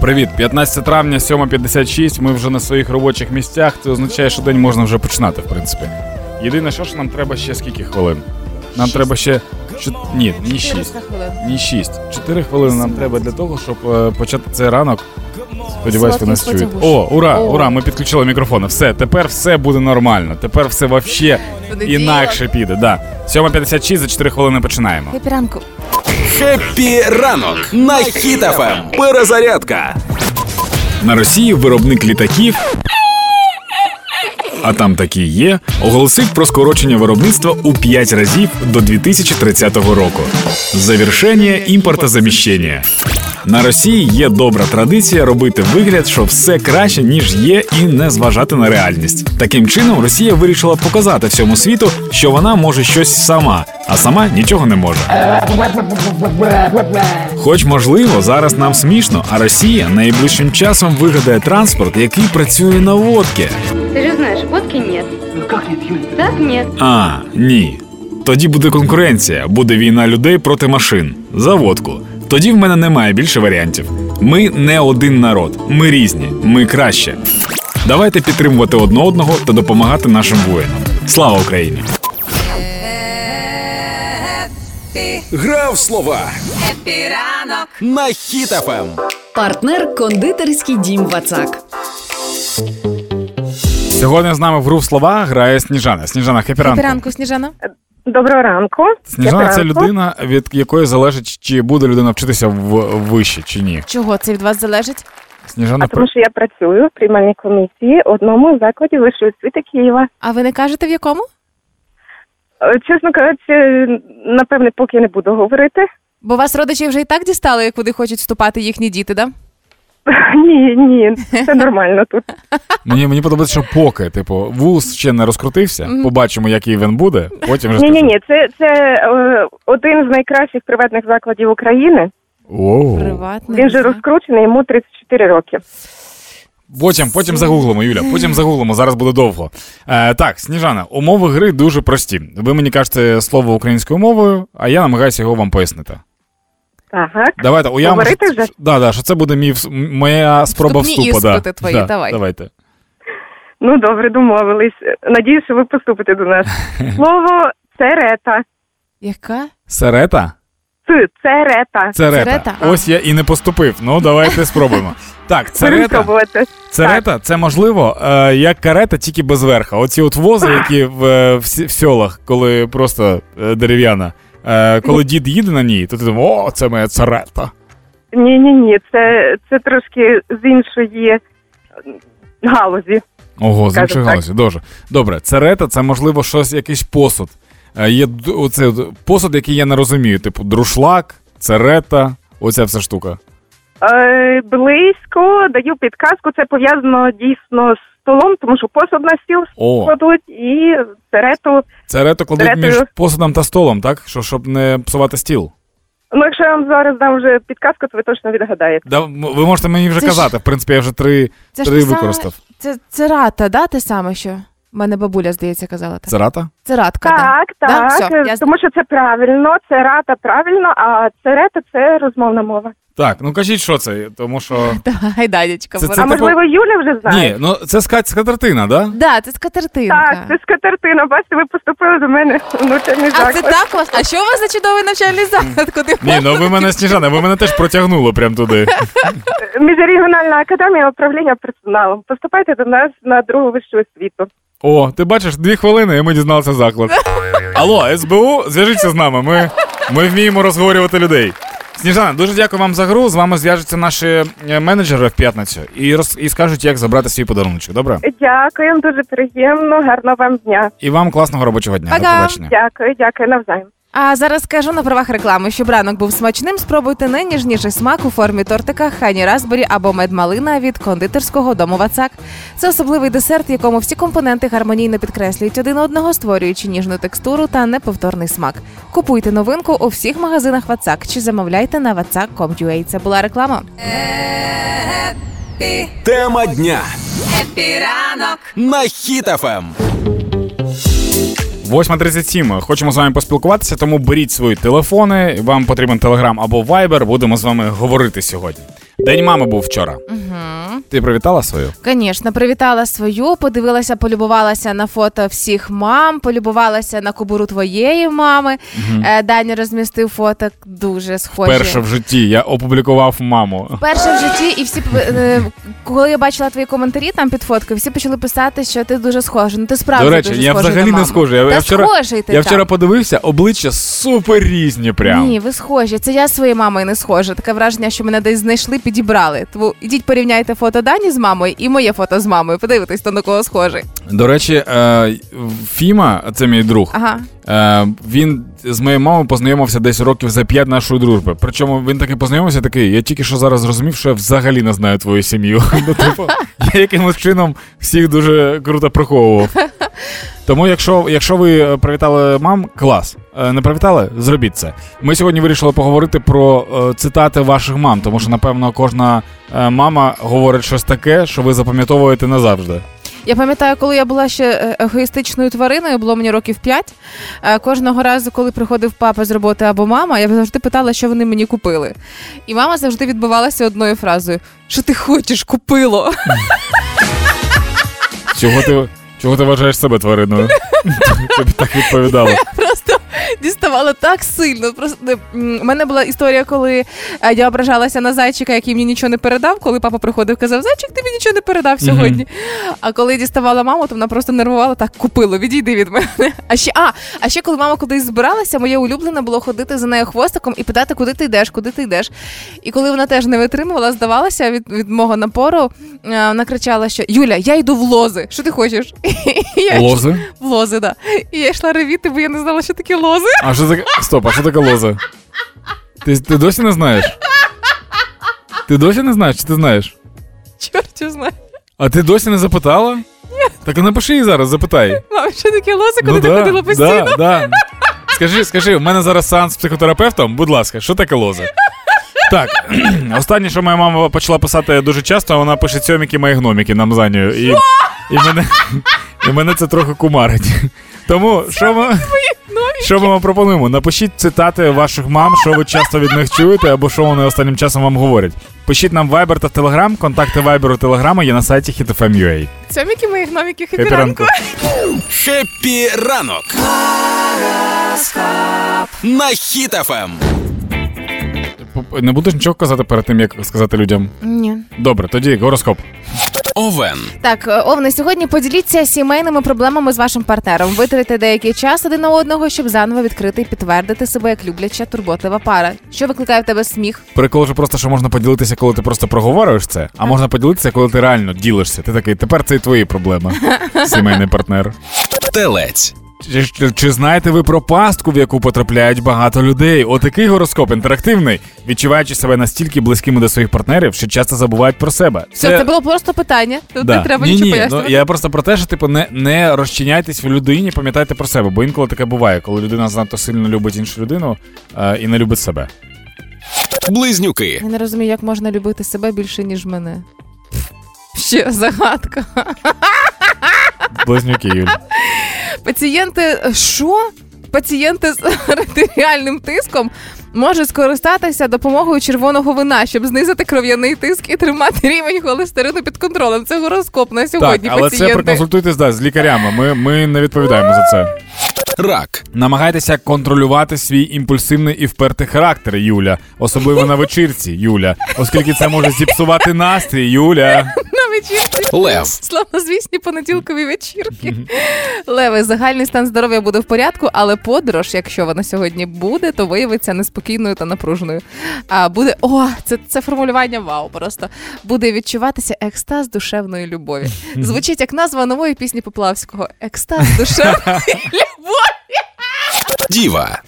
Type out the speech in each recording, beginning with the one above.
Привіт, 15 травня, 7.56, Ми вже на своїх робочих місцях. Це означає, що день можна вже починати, в принципі. Єдине, що ж нам треба ще скільки хвилин? Нам Шість. треба ще. Ні, ні 6. Ні 6. 4 хвилини нам треба для того, щоб е, почати цей ранок. Сподіваюсь, ви нас слотягуш. О, ура, О. ура! Ми підключили мікрофони. Все, тепер все буде нормально. Тепер все вообще інакше піде. Да. 7.56, за 4 хвилини починаємо. Хеппі ранку. Хеппі ранок на хітафе. Перезарядка. На Росії виробник літаків. А там такі є, оголосив про скорочення виробництва у 5 разів до 2030 року. Завершення імпортозаміщення. На Росії є добра традиція робити вигляд, що все краще, ніж є, і не зважати на реальність. Таким чином, Росія вирішила показати всьому світу, що вона може щось сама, а сама нічого не може. Хоч можливо, зараз нам смішно, а Росія найближчим часом вигадає транспорт, який працює на водки. Ты же знаешь, водки нет. Ну как нет, Так нет. А, ні. Тоді буде конкуренція, буде війна людей проти машин. За водку. Тоді в мене немає більше варіантів. Ми не один народ, ми різні, ми краще. Давайте підтримувати одне одного та допомагати нашим воїнам. Слава Україні! Гра в слова на Hit FM. Партнер кондитерський дім Вацак. Сьогодні з нами в гру в слова грає Сніжана. Сніжана, хепі Хеппі ранку. ранку, Сніжана. Доброго ранку. Сніжана це людина, від якої залежить, чи буде людина вчитися в вище, чи ні. Чого це від вас залежить? Сніжана А тому що я працюю в приймальній комісії одному закладі вищої освіти Києва. А ви не кажете в якому? Е, Чесно кажучи, напевне, поки не буду говорити. Бо вас родичі вже і так дістали, куди хочуть вступати їхні діти, да? Ні, ні, це нормально тут. Мені, мені подобається, що поки, типу, вуз ще не розкрутився, побачимо, який він буде, потім вже Ні, ні, ні, це, це е, один з найкращих приватних закладів України. Оу. Приватний. Він же розкручений, йому 34 роки. Потім, потім загуглимо, Юля, потім загуглимо, зараз буде довго. Е, так, Сніжана, умови гри дуже прості. Ви мені кажете слово українською мовою, а я намагаюся його вам пояснити. Так. Давайте уявимо, Говорити що, вже? Да, да, що це буде мій, вс- моя спроба Вступні вступу. Да. іспити твої, да, давай. Давайте. Ну, добре, домовились. Надіюсь, що ви поступите до нас. Слово церета. Яка? Серета? Ц, церета. Церета. Церета, а. Ось я і не поступив. Ну, давайте спробуємо. Так, Будемо церета. спробувати. Церета це можливо е, як карета, тільки без верха. Оці от вози, які в, е, в, сі- в сьолах, коли просто е, дерев'яна. Е, коли дід їде на ній, то ти думаєш, о, це моя царета. Ні, ні, ні, це, це трошки з іншої галузі. Ого, з іншої галузі. Добре. Добре, царета це можливо щось, якийсь посуд. Е, є оце посуд, який я не розумію, типу друшлак, царета, оця вся штука. Е, близько даю підказку. Це пов'язано дійсно з столом, тому що посуд на стіл О, кладуть і церету. Церету кладуть Церетою. між посудом та столом, так? Що, щоб не псувати стіл. Ну, якщо я вам зараз дам вже підказку, то ви точно відгадаєте. Да, м- ви можете мені вже Це ж- казати. В принципі, я вже три, Це ж три те саме- використав. Це, це рата, да, те саме, що? Мене бабуля, здається, казала так. Царата? Цератка. Так, Да, так, все, е, я- тому що це правильно, церата правильно, а церета це розмовна мова. Так, ну кажіть, що це, тому що. да. Давай, Данечка, Це- це а можливо, Юля вже знає? Ні, ну це ска- скатертина, да? Да, це скатертинка. Так, це скатертина. Бачите, ви поступили до мене в навчальний А це так вас? А що у вас за чудовий навчальний заклад? Куди Ні, ну ви мене Сніжана, ви мене теж протягнули прямо туди. Міжрегіональна академія управління персоналом. Поступайте до нас на другу вищу освіту. О, ти бачиш, дві хвилини, і ми дізналися заклад. Алло, СБУ, зв'яжіться з нами. Ми, ми вміємо розговорювати людей. Сніжана, дуже дякую вам за гру. З вами зв'яжуться наші е, менеджери в п'ятницю і роз і скажуть, як забрати свій подарунок. Добре? Дякую, дуже приємно, гарного вам дня. І вам класного робочого дня. До побачення. Дякую, дякую, навзаєм. А зараз скажу на правах реклами, щоб ранок був смачним. Спробуйте найніжніший смак у формі тортика Хані Разбері або медмалина від кондитерського дому Вацак. Це особливий десерт, якому всі компоненти гармонійно підкреслюють один одного, створюючи ніжну текстуру та неповторний смак. Купуйте новинку у всіх магазинах Вацак чи замовляйте на vatsak.com.ua. Це була реклама. Тема дня. на Hit FM. 8.37. Хочемо з вами поспілкуватися, тому беріть свої телефони. Вам потрібен телеграм або вайбер. Будемо з вами говорити сьогодні. День мами був вчора. Угу. Ти привітала свою? Звісно, привітала свою, подивилася, полюбувалася на фото всіх мам, полюбувалася на кобуру твоєї мами. Е, Даня розмістив фото дуже схожі. Перше в житті я опублікував маму. Перше в житті, і всі е, коли я бачила твої коментарі там під фоткою, всі почали писати, що ти дуже схожий. Ну ти справді До речі, дуже я взагалі на не схожий. Я, Та я вчора, схожий ти я вчора подивився, обличчя супер різні прям. Ні, ви схожі. Це я своєю мамою не схожа. Таке враження, що мене десь знайшли, підібрали. Тому ідіть порівняйте фото Дані з мамою і моє фото з мамою. Подивитись, хто на кого схожий. До речі, е, Фіма, це мій друг. Ага. Е, він з моєю мамою познайомився десь років за п'ять нашої дружби. Причому він таки познайомився такий. Я тільки що зараз зрозумів, що я взагалі не знаю твою сім'ю. Ну, типу, я якимось чином всіх дуже круто приховував. Тому, якщо, якщо ви е, привітали мам, клас. Е, Не привітали? Зробіть це. Ми сьогодні вирішили поговорити про е, цитати ваших мам, тому що, напевно, кожна мама говорить щось таке, що ви запам'ятовуєте назавжди. Я пам'ятаю, коли я була ще е, егоїстичною твариною, було мені років 5. Кожного разу, коли приходив папа з роботи або мама, я завжди питала, що вони мені купили. І мама завжди відбувалася одною фразою: що ти хочеш, купило. Чого ти, чого ти вважаєш себе твариною? Тобі так відповідало. Діставала так сильно. Просто у мене була історія, коли е, я ображалася на зайчика, який мені нічого не передав. Коли папа приходив, казав, зайчик, ти мені нічого не передав сьогодні. А коли діставала маму, то вона просто нервувала так, купило, відійди від мене. А ще, а, а ще коли мама кудись збиралася, моє улюблене було ходити за нею хвостиком і питати, куди ти йдеш, куди ти йдеш. І коли вона теж не витримувала, здавалася від, від мого напору, е, вона кричала, що Юля, я йду в лози. Що ти хочеш? Лози? в лози, да. І я йшла ревіти, бо я не знала, що таке лози. А що таке? Стоп, а що таке лоза? Ти, ти досі не знаєш? Ти досі не знаєш, чи ти знаєш? Чорт його знає. А ти досі не запитала? Ні. Так а напиши їй зараз, запитай. Мам, що таке лози, коли ти да, ходила постійно? да, да. Скажи, скажи, в мене зараз сеанс з психотерапевтом, будь ласка, що таке лоза? Так, останнє, що моя мама почала писати дуже часто, вона пише цьоміки мої гноміки нам за нею. І, і, мене, і мене це трохи кумарить. Тому що ми, що ми вам пропонуємо? Напишіть цитати ваших мам, що ви часто від них чуєте, або що вони останнім часом вам говорять. Пишіть нам Viber та Telegram. Контакти Viber та Telegram є на сайті HitFM.ua. Цьоміки мої гноміки Хеппі хепіранку. ранку. Happy ранок. На Ем. Hit FM. Не будеш нічого казати перед тим, як сказати людям. Ні. Добре, тоді гороскоп. Овен. Так, Овне, сьогодні поділіться сімейними проблемами з вашим партнером. Витрите деякий час один на одного, щоб заново відкрити і підтвердити себе як любляча турботлива пара. Що викликає в тебе сміх? Прикол же просто, що можна поділитися, коли ти просто проговорюєш це, а можна поділитися, коли ти реально ділишся. Ти такий, тепер це і твої проблеми, сімейний партнер. Телець. Чи, чи, чи знаєте ви про пастку, в яку потрапляють багато людей? Отакий гороскоп інтерактивний, відчуваючи себе настільки близькими до своїх партнерів, що часто забувають про себе. Все, це було просто питання. Тут Да. не треба ні, нічого ні, ну, я просто про те, що типу не, не розчиняйтесь в людині, пам'ятайте про себе, бо інколи таке буває, коли людина занадто сильно любить іншу людину е, і не любить себе. Близнюки. Я не розумію, як можна любити себе більше, ніж мене. Ще загадка. Близнюки, Юль. Пацієнти, що? Пацієнти з артеріальним тиском можуть скористатися допомогою червоного вина, щоб знизити кров'яний тиск і тримати рівень холестерину під контролем. Це гороскоп на Так, сьогодні. пацієнти. це проконсультуйтесь да, з лікарями. Ми, ми не відповідаємо за це. Рак. Намагайтеся контролювати свій імпульсивний і впертий характер, Юля, особливо на вечірці, Юля, оскільки це може зіпсувати настрій, Юля. на вечірці. Лев. Славнозвісні понеділкові вечірки. Леви, загальний стан здоров'я буде в порядку, але подорож, якщо вона сьогодні буде, то виявиться неспокійною та напруженою. А буде о, це, це формулювання вау. Просто буде відчуватися екстаз душевної любові. Звучить як назва нової пісні Поплавського. Екстаз душевної любові. Діва.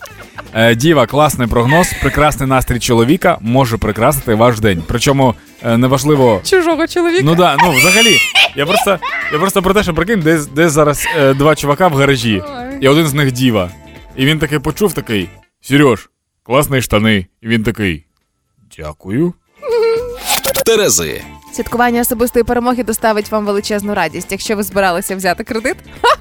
Е, Діва, класний прогноз, прекрасний настрій чоловіка може прикрасити ваш день. Причому е, неважливо. Чужого чоловіка. Ну да, ну взагалі, я просто, я просто про те, що прикинь, десь, десь зараз е, два чувака в гаражі, Ой. і один з них діва. І він такий почув такий: Сереж, класні штани. І він такий. Дякую. Терези. Святкування особистої перемоги доставить вам величезну радість. Якщо ви збиралися взяти кредит ха,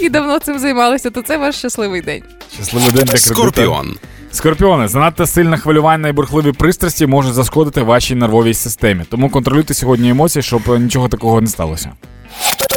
і давно цим займалися, то це ваш щасливий день. Щасливий день для кредита. Скорпіон. Скорпіони, занадто сильне хвилювання і бурхливі пристрасті можуть зашкодити вашій нервовій системі. Тому контролюйте сьогодні емоції, щоб е, нічого такого не сталося.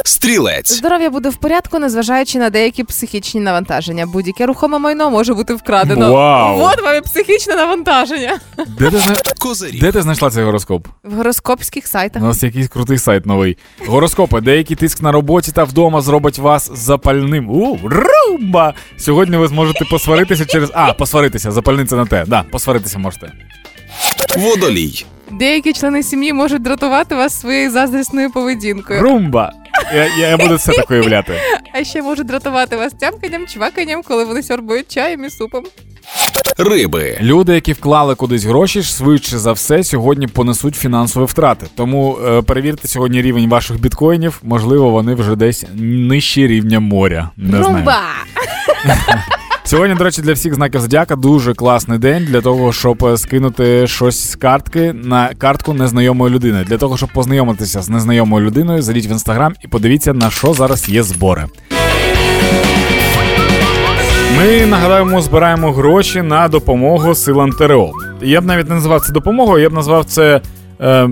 Стрілець. Здоров'я буде в порядку, незважаючи на деякі психічні навантаження. Будь-яке рухоме майно може бути вкрадено. Вау! От вам і психічне навантаження. Де ти, зна... Козирі. Де ти знайшла цей гороскоп? В гороскопських сайтах. У нас якийсь крутий сайт новий. Гороскопи, деякий тиск на роботі та вдома зробить вас запальним. У, румба! Сьогодні ви зможете посваритися через. А, посваритися, запальниця на те. Да, посваритися можете. Водолій. Деякі члени сім'ї можуть дратувати вас своєю заздрісною поведінкою. Румба! Я, я, я буду все так уявляти. А ще можуть дратувати вас тямканням, чваканням, коли вони сьорбують чаєм і супом. Риби. Люди, які вклали кудись гроші, швидше за все сьогодні понесуть фінансові втрати. Тому е, перевірте сьогодні рівень ваших біткоїнів. Можливо, вони вже десь нижче рівня моря. Не знаю. Сьогодні, до речі, для всіх знаків зодіака дуже класний день для того, щоб е, скинути щось з картки на картку незнайомої людини. Для того, щоб познайомитися з незнайомою людиною, зайдіть в інстаграм і подивіться, на що зараз є збори. Ми нагадаємо, збираємо гроші на допомогу силам ТРО. Я б навіть не назвав це допомогою, я б назвав це е,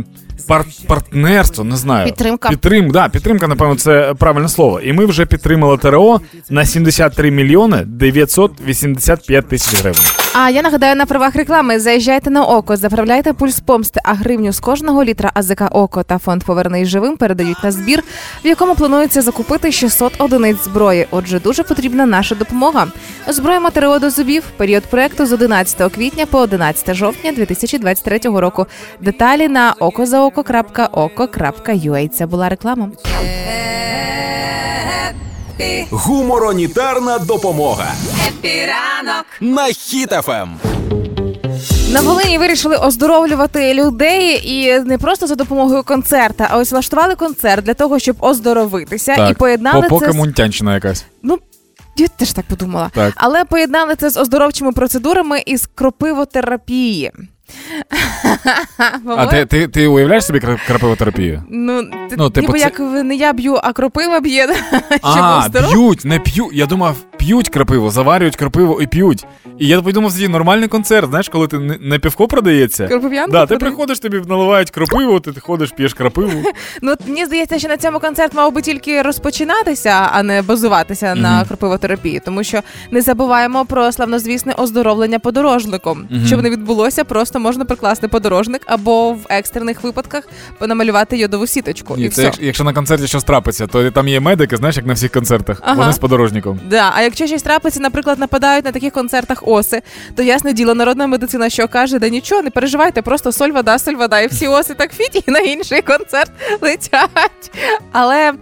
пар- партнерство, не знаю. Підтримка. Підтрим, да, підтримка, напевно, це правильне слово. І ми вже підтримали ТРО на 73 мільйони 985 тисяч гривень. А я нагадаю на правах реклами: заїжджайте на око, заправляйте пульс помсти, а гривню з кожного літра АЗК Око та фонд Повернись живим передають на збір, в якому планується закупити 600 одиниць зброї. Отже, дуже потрібна наша допомога. Озброїмо ТРО до зубів. Період проекту з 11 квітня по 11 жовтня 2023 року. Деталі на okozaoko.oko.ua. Це була реклама. Гуморонітарна допомога. На Ем. Hit FM. На Волині вирішили оздоровлювати людей і не просто за допомогою концерта, а ось влаштували концерт для того, щоб оздоровитися, і поєднали поки це з мунтянщина якась. ну. Я теж так подумала. Так. Але поєднали це з оздоровчими процедурами із кропивотерапії. А ти, ти, ти уявляєш собі кра- крапивотерапію? Ну, ти, Ну, типу, ніби це- як не я б'ю, а кропива б'є, А, б'ють, не п'ють. Я думав, п'ють крапиву, заварюють крапиву і п'ють. І я подумав, тоді нормальний концерт, знаєш, коли ти не, півко продається. Кропив'янку Да, ти продають? приходиш, тобі наливають крапиву, ти ходиш, п'єш крапиву. Ну, от мені здається, що на цьому концерт мав би тільки розпочинатися, а не базуватися на кропивотерапії, тому що не забуваємо про славнозвісне оздоровлення подорожником. Щоб не відбулося, просто можна прикласти подорожник або в екстрених випадках намалювати йодову сіточку. і все. це якщо, якщо на концерті щось трапиться, то там є медики, знаєш, як на всіх концертах. Ага. Вони з подорожником. Да, а якщо щось трапиться, наприклад, нападають на таких концертах оси, то ясне діло, народна медицина, що каже, да нічого, не переживайте, просто соль, вода, соль, вода, і всі оси так фіті і на інший концерт летять. Але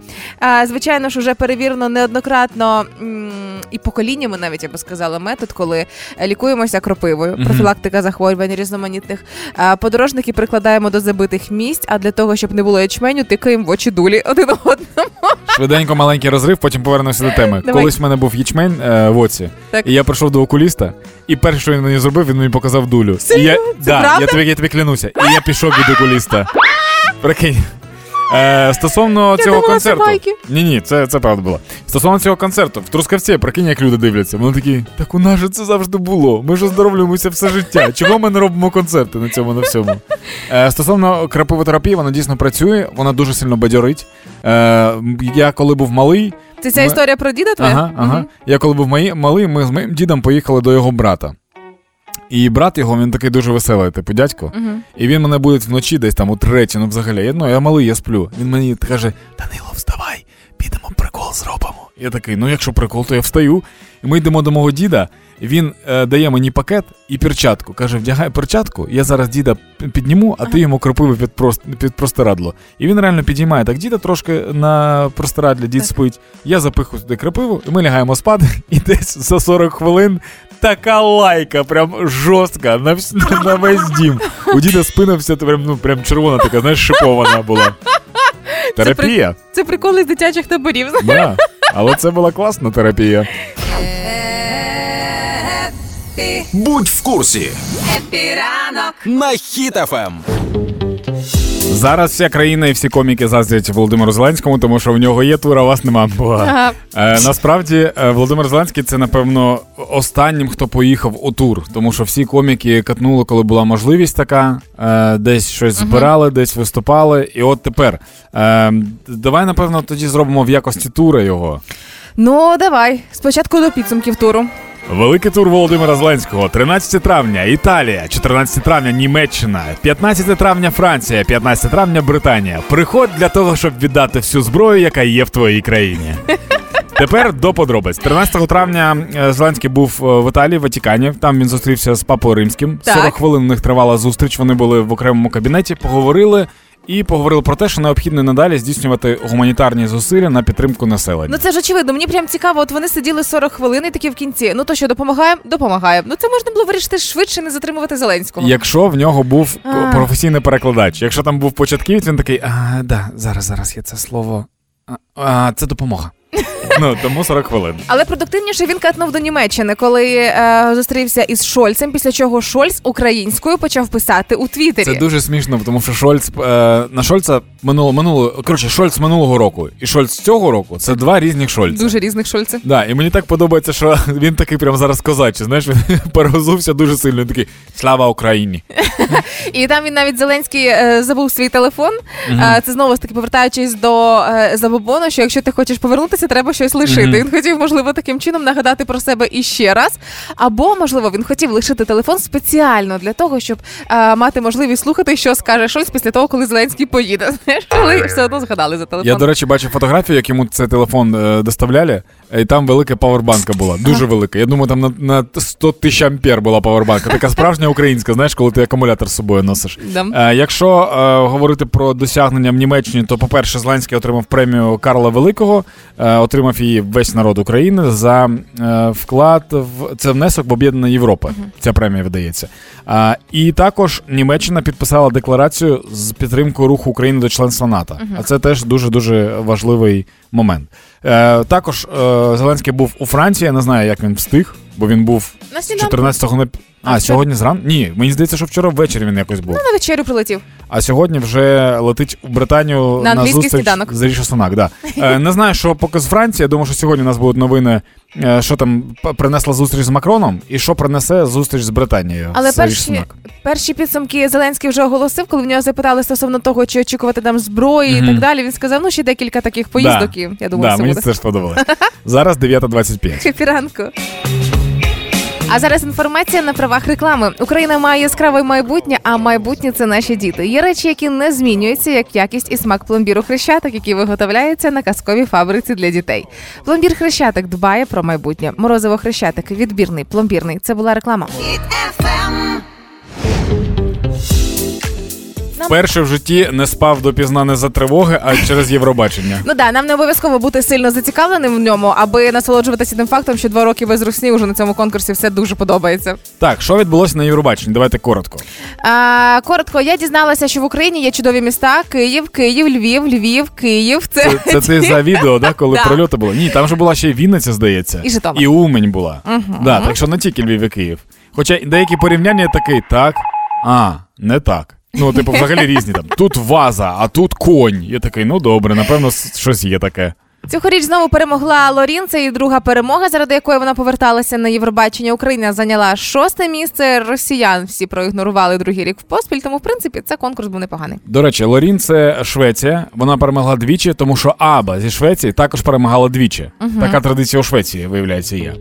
звичайно ж, уже перевірено неоднократно і поколіннями, навіть я би сказала, метод, коли лікуємося кропивою, профілактика захворювань різноманітних. Подорожники прикладаємо до забитих місць, а для того, щоб не було ячменю, тикаємо в очі дулі один одному. Швиденько маленький розрив, потім повернемося до теми. Давай. Колись в мене був ячмень е, в оці, Так. і я прийшов до окуліста, і перше, що він мені зробив, він мені показав дулю. І я, да, я тобі, я тобі клянуся. І я пішов від окуліста. Прикинь. Е, стосовно цього думала, це концерту. байки. Ні, ні, це, це правда було. Стосовно цього концерту, в Трускавці, прикинь, як люди дивляться. Вони такі, так у нас же це завжди було. Ми ж оздоровлюємося все життя. Чого ми не робимо концерти на цьому на всьому? Е, стосовно крапивотерапії, вона дійсно працює, вона дуже сильно бадьорить. Е, я коли був малий, Це ця Ми- історія про діда твоя? Ага, ага. Угу. Я коли був мої- малий, ми з моїм дідом поїхали до його брата. І брат його, він такий дуже веселий, типу дядько. Мгм. І він мене буде вночі десь там у третій, ну взагалі. Я, ну, я малий, я сплю. Він мені каже: Данило, вставай, підемо прикол зробимо. Я такий, ну якщо прикол, то я встаю. І ми йдемо до мого діда. Він е, дає мені пакет і перчатку. Каже: вдягай перчатку, я зараз діда підніму, а ти йому кропиви під, прос, під простирадло. І він реально підіймає так діда трошки на простирадлі, дід спить. Я запихую туди крапиву, і ми лягаємо спати, і десь за 40 хвилин така лайка, прям жорстка, на, вс- на весь дім. У діда спина вся прям, ну, прям червона така, знаєш, шипована була. Терапія. Це приколи з дитячих таборів. Да. Але це була класна терапія. Будь в курсі. Happy ранок. На Hit FM. Зараз вся країна і всі коміки заздрять Володимиру Зеленському, тому що в нього є тур, а вас нема. Бо, Ага. е, насправді е, Володимир Зеленський це, напевно, останнім, хто поїхав у тур, тому що всі коміки катнули, коли була можливість така, е, десь щось збирали, десь виступали. І от тепер е, давай, напевно, тоді зробимо в якості тура його. Ну, давай. Спочатку до підсумків туру. Великий тур Володимира Зеленського 13 травня Італія, 14 травня Німеччина, 15 травня Франція, 15 травня Британія. Приходь для того, щоб віддати всю зброю, яка є в твоїй країні. Тепер до подробиць. 13 травня е, Зеленський був е, в Італії, в Ватикані. Там він зустрівся з папою римським. Так. 40 хвилин у них тривала зустріч. Вони були в окремому кабінеті, поговорили і поговорили про те, що необхідно надалі здійснювати гуманітарні зусилля на підтримку населення. Ну це ж очевидно. Мені прям цікаво. От вони сиділи 40 хвилин і такі в кінці. Ну то що допомагаємо? Допомагаємо. Ну це можна було вирішити швидше, не затримувати Зеленського. Якщо в нього був А. професійний перекладач, якщо там був початківець, він такий, а, да, зараз, зараз є це слово. А, а, це допомога. Ну, тому 40 хвилин. Але продуктивніше він катнув до Німеччини, коли е, зустрівся із Шольцем, після чого Шольц українською почав писати у Твіттері. Це дуже смішно, тому що Шольц е, на Шольца минуло минуло. Коротше, Шольц минулого року і Шольц цього року це два різних Шольца. Дуже різних Шольців. Да, і мені так подобається, що він такий прямо зараз козачий. Знаєш, він перегозувся дуже сильно. Він такий Слава Україні! І там він навіть Зеленський е, забув свій телефон. Е, це знову ж таки повертаючись до е, забобону, що якщо ти хочеш повернутися, треба щось лишити. Він хотів, можливо, таким чином нагадати про себе іще раз. Або, можливо, він хотів лишити телефон спеціально для того, щоб е, мати можливість слухати, що скаже щось після того, коли Зеленський поїде. Знаєш, коли все одно згадали за телефон. Я, до речі, бачив фотографію, як йому цей телефон е, доставляли, і там велика павербанка була. Дуже велика. Я думаю, там на, на 100 тисяч ампер була павербанка. Така справжня українська, знаєш, коли ти акумулятор з собою носиш. Да. Е, якщо е, говорити про досягнення в Німеччині, то, по-перше, Зеленський отримав премію Карла Великого, е, отримав її весь народ України за е, вклад в це внесок в об'єднана Європа. Ця премія видається. І також Німеччина підписала декларацію з підтримкою руху України до членства НАТО. А це теж дуже дуже важливий момент. Е, також е, Зеленський був у Франції. Я не знаю, як він встиг, бо він був з 14-го на а, вчора? сьогодні зран? Ні, мені здається, що вчора ввечері він якось був. Ну, на вечерю прилетів. А сьогодні вже летить у Британію На англійський зустріч сніданок. з Ріші Сунак. Да. Е, не знаю, що поки з Франції. Я думаю, що сьогодні у нас будуть новини, е, що там принесла зустріч з Макроном, і що принесе зустріч з Британією. Але з перші, перші підсумки Зеленський вже оголосив, коли в нього запитали стосовно того, чи очікувати там зброї і так далі. Він сказав, ну ще декілька таких поїздок, Да. і я думаю, да, все мені буде. це сподобалось. Зараз 9.25. Хепіранку. А зараз інформація на правах реклами. Україна має яскраве майбутнє, а майбутнє це наші діти. Є речі, які не змінюються, як якість і смак пломбіру хрещатик, який виготовляється на казковій фабриці для дітей. Пломбір хрещатик дбає про майбутнє. Морозиво хрещатик відбірний, пломбірний. Це була реклама. Вперше в житті не спав допізна не за тривоги, а через Євробачення. Ну да, нам не обов'язково бути сильно зацікавленим в ньому, аби насолоджуватися тим фактом, що два роки без русні уже на цьому конкурсі все дуже подобається. Так, що відбулося на Євробаченні? Давайте коротко. А, коротко, я дізналася, що в Україні є чудові міста: Київ, Київ, Львів, Львів, Київ. Це, Це, це ти за відео, да, коли Да. прольоти були? Ні, там же була ще й Вінниця, здається. І Житомир. І Умень була. Да, так що не тільки Львів і Київ. Хоча деякі порівняння такий, так, а, не так. Ну, типу, взагалі різні там. Тут ваза, а тут конь. Я такий, ну добре, напевно, щось є таке. Цьогоріч знову перемогла Лорін. Це її друга перемога, заради якої вона поверталася на Євробачення. Україна зайняла шосте місце. Росіян всі проігнорували другий рік в поспіль. Тому, в принципі, це конкурс був непоганий. До речі, Лорін це Швеція. Вона перемогла двічі, тому що Аба зі Швеції також перемагала двічі. Така традиція у Швеції, виявляється, є.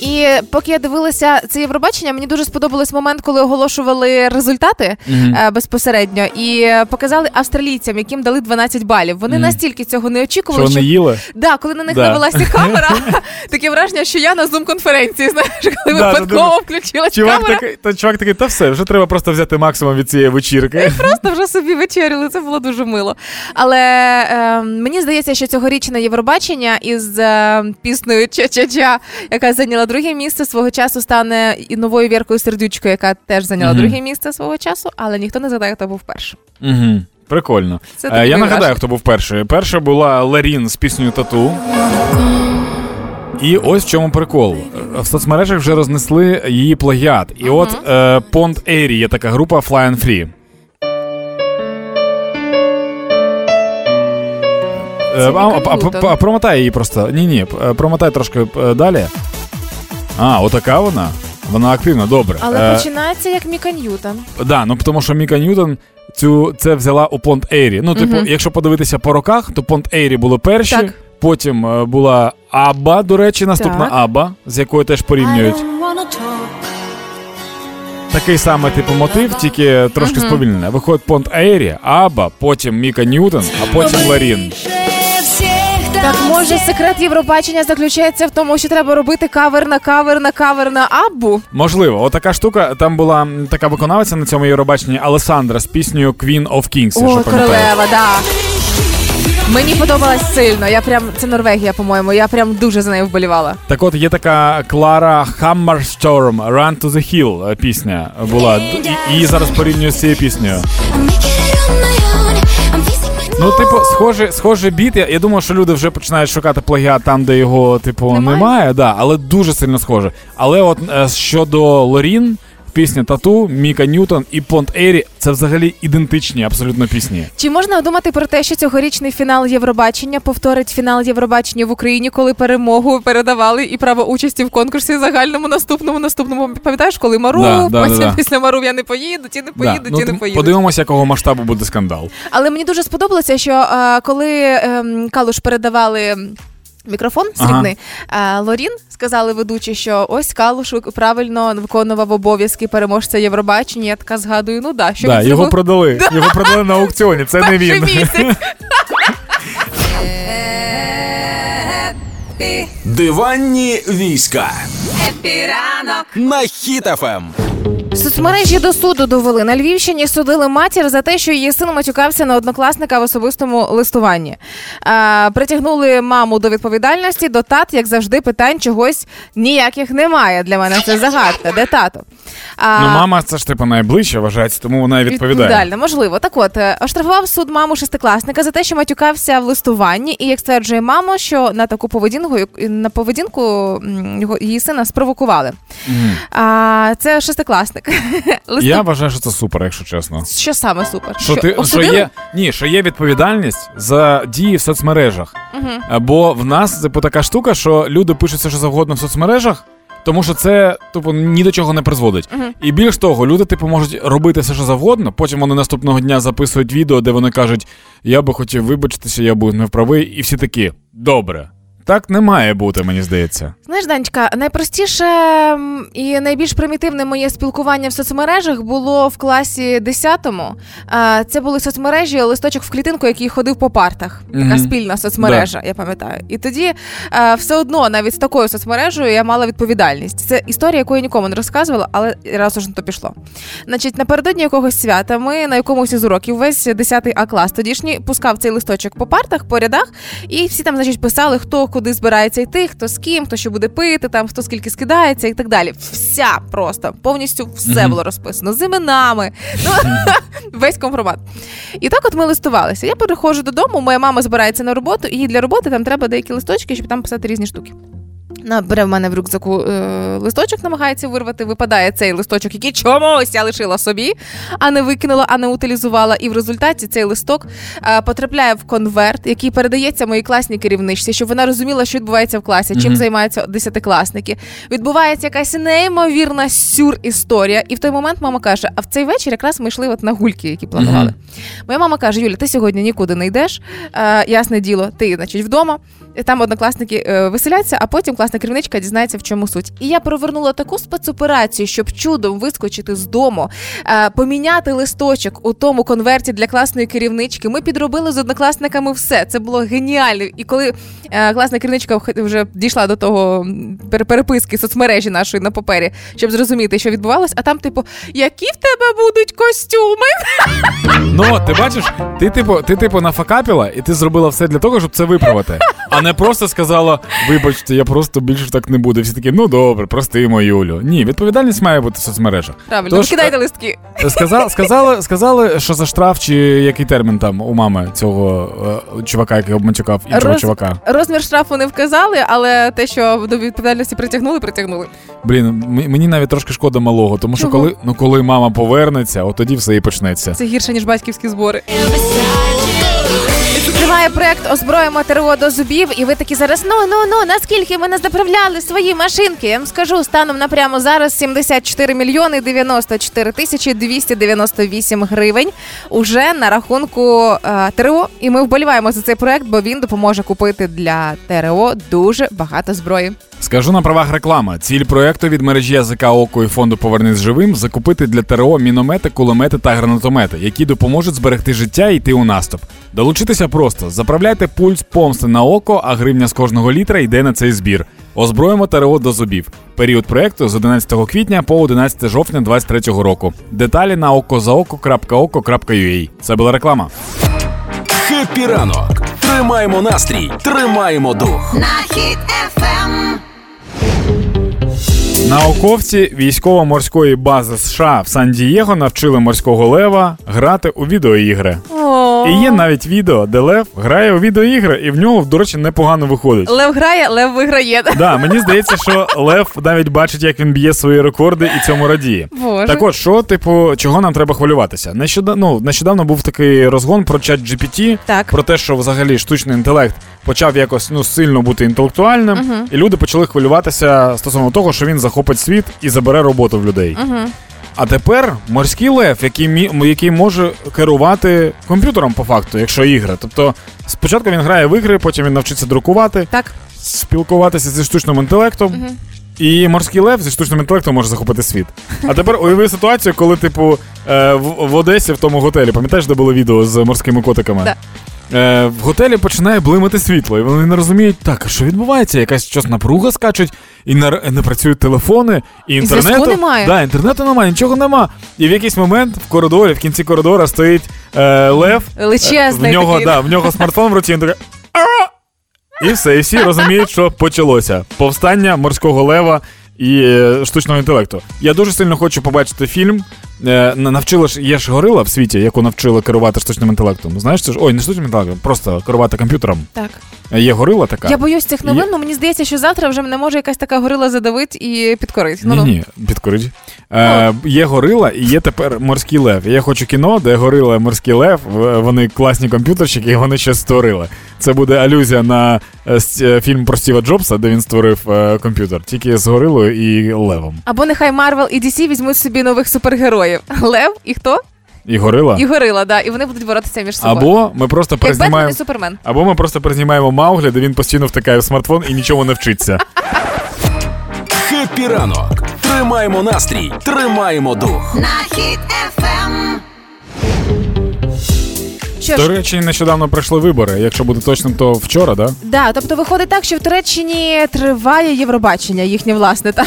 І поки я дивилася це Євробачення, мені дуже сподобалось момент, коли оголошували результати е, безпосередньо і показали австралійцям, яким дали 12 балів. Вони Мгм. настільки цього не Що очікували, вони їли? Да, коли на них Да. навелася камера, таке враження, що я на зум-конференції, знаєш, коли Да, випадково да, включилась Чувак камера, такий, та чувак такий, та все, вже треба просто взяти максимум від цієї вечірки. просто вже собі вечеряли. Це було дуже мило. Але е, мені здається, що цьогорічне Євробачення із е, піснею Ча-Ча-Ча, яка зайняла друге місце, свого часу стане і новою Віркою Сердючкою, яка теж зайняла Мгм. друге місце свого часу, але ніхто не згадає, хто був першим. Угу. Прикольно. Це Е, я нагадаю, хто був перший. Перша була Ларін з піснею Тату. І ось в чому прикол. В соцмережах вже рознесли її плагіат. І от е, Pond Airy є така група Fly and Free. Е, а, а, а, а промотай її просто. Ні, ні, промотай трошки далі. А, отака вона. Вона активна, добре. Але починається як Міка Ньютон. Да, ну тому що Міка Ньютон цю це взяла у Понт Ейрі. Ну, типу, угу. якщо подивитися по роках, то Понт Ейрі були перші, Так. потім е, була Аба, до речі, наступна Так. Аба, з якою теж порівнюють. Такий самий типу мотив, тільки трошки сповільнене. Виходить Понт Ейрі, Аба, потім Міка Ньютон, а потім Ларін. Так може секрет Євробачення заключається в тому, що треба робити кавер на кавер на кавер на Аббу? Можливо, отака штука. Там була така виконавиця на цьому Євробаченні Алесандра з піснею Queen of Kings. О, пам'ятаєте. королева, да. Мені подобалась сильно. Я прям це Норвегія, по-моєму. Я прям дуже за нею вболівала. Так от є така Клара Hammerstorm Run to the Hill пісня була. І- Її зараз порівнюю з цією піснею. Ну, типу, схоже, схоже біт. Я, я думаю, що люди вже починають шукати плагіат там, де його, типу, Немає? немає, да, але дуже сильно схоже. Але от е, щодо Лорін, пісня Тату, Міка Ньютон і Понт Ейрі це взагалі ідентичні абсолютно пісні. Чи можна думати про те, що цьогорічний фінал Євробачення повторить фінал Євробачення в Україні, коли перемогу передавали і право участі в конкурсі загальному наступному наступному? Пам'ятаєш, коли Мару, Да, да, потім да, да. після Мару я не поїду, ті не поїду, ну, ті не поїду. подивимося, якого масштабу буде скандал. Але мені дуже сподобалося, що е, коли ем, Калуш передавали. Мікрофон срібний е, Лорін сказали ведучі, що ось Калуш правильно виконував обов'язки переможця Євробачення. Я така згадую, ну да, що да, він його зробив продали. Його продали на аукціоні. Це не він. місяць. Диванні війська. На Ем. Hit FM. Соцмережі до суду довели на Львівщині. Судили матір за те, що її син матюкався на однокласника в особистому листуванні. А, притягнули маму до відповідальності. До тат, як завжди, питань чогось ніяких немає. Для мене це загадка. Де тато? А, Ну, мама, це ж типу найближче вважається, тому вона і відповідає. Відповідальна, можливо. Так от, е, оштрафував суд маму шестикласника за те, що матюкався в листуванні, і як стверджує мама, що на таку поведінку на поведінку м, його її сина спровокували. А, це шестикласник. Листу... Я вважаю, що це супер, якщо чесно. Що саме супер? Що, ти, що осудили? є, ні, що є відповідальність за дії в соцмережах. Бо в нас типу, така штука, що люди пишуть все, що завгодно в соцмережах, тому що це типу, ні до чого не призводить. Угу. І більш того, люди типу, можуть робити все, що завгодно. Потім вони наступного дня записують відео, де вони кажуть: Я би хотів вибачитися, я був неправий, і всі такі добре. Так не має бути, мені здається. Знаєш, Данечка, найпростіше і найбільш примітивне моє спілкування в соцмережах було в класі 10-му. Це були соцмережі, листочок в клітинку, який ходив по партах. Така Мгм. спільна соцмережа, я пам'ятаю. І тоді все одно, навіть з такою соцмережею, я мала відповідальність. Це історія, яку я нікому не розказувала, але раз уж на то пішло. Значить, напередодні якогось свята ми на якомусь із уроків весь 10 А клас тодішній пускав цей листочок по партах, по рядах, і всі там, значить, писали, хто куди збирається йти, хто з ким, хто що буде пити, там хто скільки скидається і так далі. Вся просто повністю все було розписано з іменами. Ну, весь компромат. І так от ми листувалися. Я переходжу додому, моя мама збирається на роботу, і для роботи там треба деякі листочки, щоб там писати різні штуки. Вона бере в мене в рюкзаку е, листочок, намагається вирвати. Випадає цей листочок, який чомусь я лишила собі, а не викинула, а не утилізувала. І в результаті цей листок е, потрапляє в конверт, який передається моїй класній керівничці, щоб вона розуміла, що відбувається в класі, чим Мгм. займаються десятикласники. Відбувається якась неймовірна сюр історія. І в той момент мама каже: а в цей вечір якраз ми йшли от на гульки, які планували. Мгм. Моя мама каже: Юля, ти сьогодні нікуди не йдеш. Е, ясне діло, ти, значить, вдома. Там однокласники е, веселяться, а потім класна керівничка дізнається, в чому суть. І я провернула таку спецоперацію, щоб чудом вискочити з дому, е, поміняти листочок у тому конверті для класної керівнички. Ми підробили з однокласниками все. Це було геніально. І коли е, класна керівничка вже дійшла до того переписки соцмережі нашої на папері, щоб зрозуміти, що відбувалось, а там, типу, які в тебе будуть костюми? Ну, ти бачиш, ти типу, ти типу нафакапіла, і ти зробила все для того, щоб це виправити. А не просто сказала: вибачте, я просто більше так не буду. Всі такі, ну добре, простимо Юлю. Ні, відповідальність має бути в соцмережах. Правильно, Тож, викидайте листки. Сказали, сказали, сказали, що за штраф чи який термін там у мами цього е, чувака, який обматюкав іншого Роз- чувака. Розмір штрафу не вказали, але те, що до відповідальності притягнули, притягнули. Блін, м- мені навіть трошки шкода малого, тому що Чого? коли, ну, коли мама повернеться, от тоді все і почнеться. Це гірше, ніж батьківські збори. Триває проект Озброїмо ТРО до зубів, і ви такі зараз ну ну ну наскільки ми не заправляли свої машинки? Я вам скажу станом на прямо зараз 74 мільйони 94 тисячі 298 гривень уже на рахунку е, ТРО. І ми вболіваємо за цей проект, бо він допоможе купити для ТРО дуже багато зброї. Скажу на правах реклами. Ціль проекту від мережі язика око і фонду Повернись живим закупити для ТРО міномети, кулемети та гранатомети, які допоможуть зберегти життя і йти у наступ. Долучитися просто заправляйте пульс помсти на око, а гривня з кожного літра йде на цей збір. Озброїмо ТРО до зубів. Період проекту з 11 квітня по 11 жовтня 2023 року. Деталі на okozaoko.oko.ua. Це була реклама. Happy ранок. Тримаємо настрій, тримаємо дух. Науковці військово-морської бази США в Сан-Дієго навчили морського лева грати у відеоігри. І є навіть відео, де Лев грає у відеоігри, і в нього, до речі, непогано виходить. Лев грає, лев виграє. Да, мені здається, що Лев навіть бачить, як він б'є свої рекорди і цьому радіє. Боже. Так от, що, типу, чого нам треба хвилюватися? Нещодавно, ну, нещодавно був такий розгон про чат GPT, Так. про те, що взагалі штучний інтелект почав якось ну, сильно бути інтелектуальним, і люди почали хвилюватися стосовно того, що він захопить світ і забере роботу в людей. А тепер морський лев, який який може керувати комп'ютером по факту, якщо ігри. Тобто спочатку він грає в ігри, потім він навчиться друкувати, Так. спілкуватися зі штучним інтелектом. І морський лев зі штучним інтелектом може захопити світ. А тепер уяви ситуацію, коли, типу, е, в, в Одесі в тому готелі, пам'ятаєш, де було відео з морськими котиками? Да. Е, в готелі починає блимати світло, і вони не розуміють, так, що відбувається? Якась щось напруга скачуть, і не, не працюють телефони, і інтернету. немає. Да, інтернету немає, нічого нема. І в якийсь момент в коридорі, в кінці коридора стоїть е, лев. Величезний в нього, такий. да, в нього смартфон в руці, він такий. І все, і всі розуміють, що почалося повстання морського лева і е, штучного інтелекту. Я дуже сильно хочу побачити фільм. Е, на- навчила ж є ж горила в світі, яку навчили керувати штучним інтелектом. Знаєш, це ж ой, не штучним інтелектом, просто керувати комп'ютером. Так. Е, Є горила така. Я боюсь цих новин, Є- але мені здається, що завтра вже мене може якась така горила задавить і підкорить. Ну, Ні, ну. ні, підкорить. Е, є горила і є тепер морський лев. Я хочу кіно, де горила і морський лев. Вони класні комп'ютерщики, і вони щось створили. Це буде алюзія на е, фільм про Стіва Джобса, де він створив комп'ютер, тільки з горилою і левом. Або нехай Марвел і DC візьмуть собі нових супергероїв. Лев і хто? І горила. І горила, да, і вони будуть боротися між собою. Або ми просто Як Бетмен перезнімаємо. і Супермен. Або ми просто перезнімаємо Мауглі, де він постійно втикає в смартфон і нічого не вчиться. Happy ранок. Тримаємо настрій, тримаємо дух. Що ж, речі, нещодавно пройшли вибори. Якщо бути точним, то вчора, да? да, тобто виходить так, що в Туреччині триває Євробачення, їхнє власне. Там